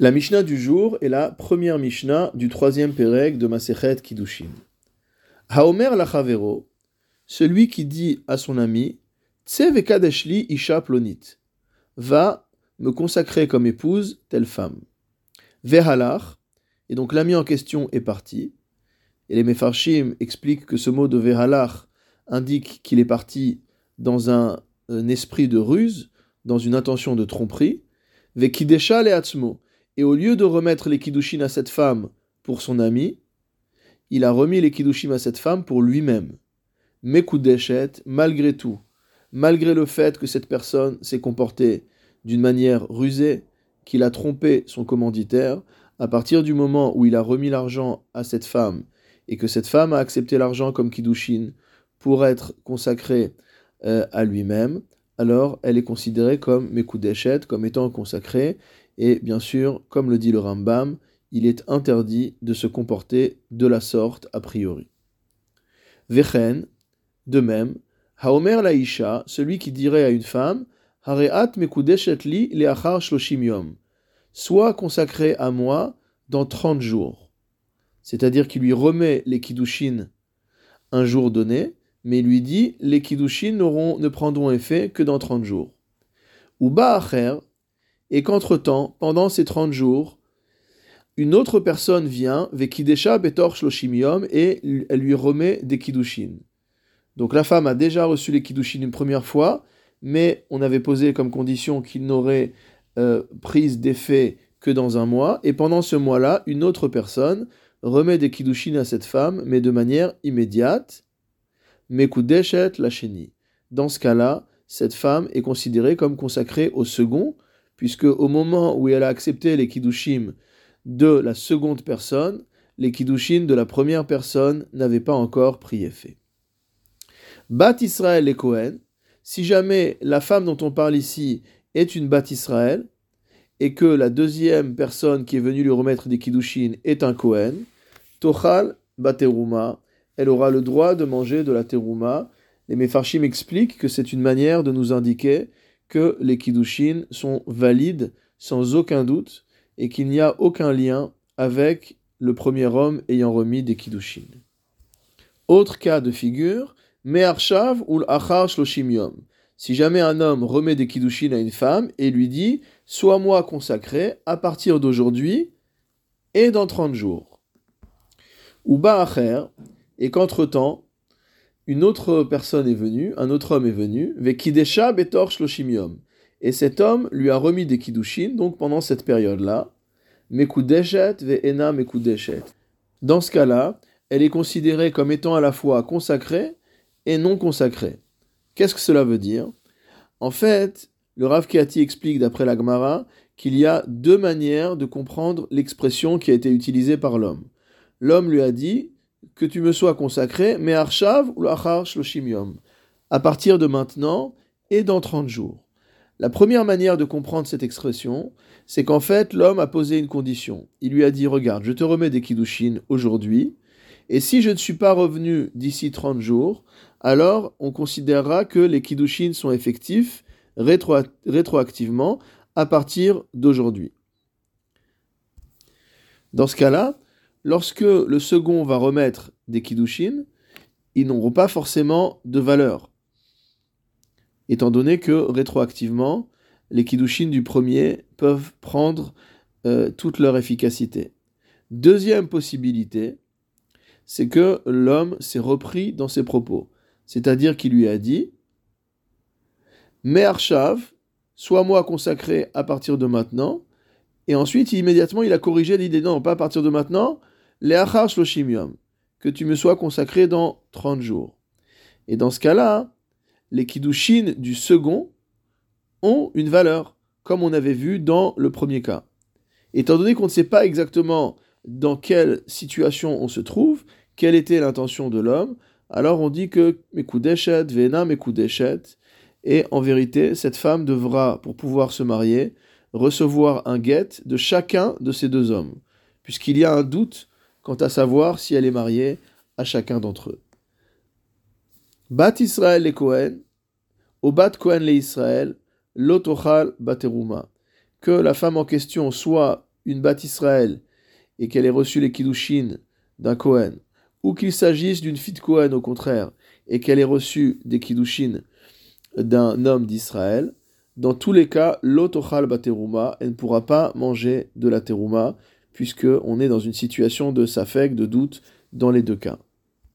La Mishnah du jour est la première Mishnah du troisième Péreg de Masechet Kiddushin. Haomer lachavero, celui qui dit à son ami, Tsevekadeshli isha plonit, va me consacrer comme épouse telle femme. Vehalach, et donc l'ami en question est parti. Et les Mefarshim expliquent que ce mot de Vehalach indique qu'il est parti dans un, esprit de ruse, dans une intention de tromperie. Vekidesha leatzmo, et au lieu de remettre les kiddushin à cette femme pour son ami, il a remis les kiddushim à cette femme pour lui-même. Mekudeshet, malgré tout, malgré le fait que cette personne s'est comportée d'une manière rusée, qu'il a trompé son commanditaire, à partir du moment où il a remis l'argent à cette femme et que cette femme a accepté l'argent comme kiddushin pour être consacrée euh, à lui-même, alors elle est considérée comme Mekudeshet, comme étant consacrée, et bien sûr, comme le dit le Rambam, il est interdit de se comporter de la sorte a priori. Vechen, de même, Haomer Laisha, celui qui dirait à une femme, Hareat mekudeshet li leachar shloshim yom, soit consacré à moi dans trente jours. C'est-à-dire qu'il lui remet les kiddushin un jour donné, mais lui dit les kiddushin ne prendront effet que dans trente jours. Ou ba'acher, et qu'entre-temps, pendant ces 30 jours, une autre personne vient, Vekidesha Betor et elle lui remet des Kiddushin. Donc la femme a déjà reçu les Kiddushin une première fois, mais on avait posé comme condition qu'il n'aurait euh, prise d'effet que dans un mois, et pendant ce mois-là, une autre personne remet des Kiddushin à cette femme, mais de manière immédiate, Mekudeshet Lacheni. Dans ce cas-là, cette femme est considérée comme consacrée au second, puisque au moment où elle a accepté les kiddushim de la seconde personne, les kiddushim de la première personne n'avaient pas encore pris effet. Bat Israël et Cohen, si jamais la femme dont on parle ici est une Bat Israël, et que la deuxième personne qui est venue lui remettre des kiddushim est un Cohen, Tochal Bateruma, elle aura le droit de manger de la terouma. Les Mefarshim expliquent que c'est une manière de nous indiquer que les kiddushin sont valides sans aucun doute et qu'il n'y a aucun lien avec le premier homme ayant remis des kiddushin. Autre cas de figure, Me'arshav ou l'achar shloshim. Si jamais un homme remet des kiddushin à une femme et lui dit Sois moi consacré à partir d'aujourd'hui et dans 30 jours. Ou ba'acher, et qu'entre-temps, une autre personne est venue, un autre homme est venu, Vekidesha betor Et cet homme lui a remis des kiddushin, donc pendant cette période-là, Mekudeshet ve'ena mekudeshet. Dans ce cas-là, elle est considérée comme étant à la fois consacrée et non consacrée. Qu'est-ce que cela veut dire? En fait, le Rav Kehati explique d'après la Gemara qu'il y a deux manières de comprendre l'expression qui a été utilisée par l'homme. L'homme lui a dit que tu me sois consacré, mais Arshav ou Shloshim à partir de maintenant et dans 30 jours. La première manière de comprendre cette expression, c'est qu'en fait, l'homme a posé une condition. Il lui a dit Regarde, je te remets des Kiddushin aujourd'hui, et si je ne suis pas revenu d'ici 30 jours, alors on considérera que les Kiddushin sont effectifs rétroactivement à partir d'aujourd'hui. Dans ce cas-là, lorsque le second va remettre des kiddushin, ils n'auront pas forcément de valeur. Étant donné que rétroactivement, les kiddushin du premier peuvent prendre euh, toute leur efficacité. Deuxième possibilité, c'est que l'homme s'est repris dans ses propos. C'est-à-dire qu'il lui a dit Mais Arshav, sois-moi consacré à partir de maintenant. Et ensuite, immédiatement, il a corrigé l'idée non, pas à partir de maintenant, Que tu me sois consacré dans 30 jours. Et dans ce cas-là, les kiddushin du second ont une valeur, comme on avait vu dans le premier cas. Étant donné qu'on ne sait pas exactement dans quelle situation on se trouve, quelle était l'intention de l'homme, alors on dit que Mekudeshet, Vena Mekudeshet, et en vérité, cette femme devra, pour pouvoir se marier, recevoir un guet de chacun de ces deux hommes, puisqu'il y a un doute quant à savoir si elle est mariée à chacun d'entre eux. Bat Israël les Cohen, au Bat Cohen les Israël, l'otochal bateruma. Que la femme en question soit une Bat Israël et qu'elle ait reçu les Kiddushin d'un Kohen, ou qu'il s'agisse d'une fille de Kohen au contraire, et qu'elle ait reçu des Kiddushin d'un homme d'Israël, dans tous les cas, l'otochal bateruma, elle ne pourra pas manger de la terouma, puisque on est dans une situation de safek, de doute, dans les deux cas.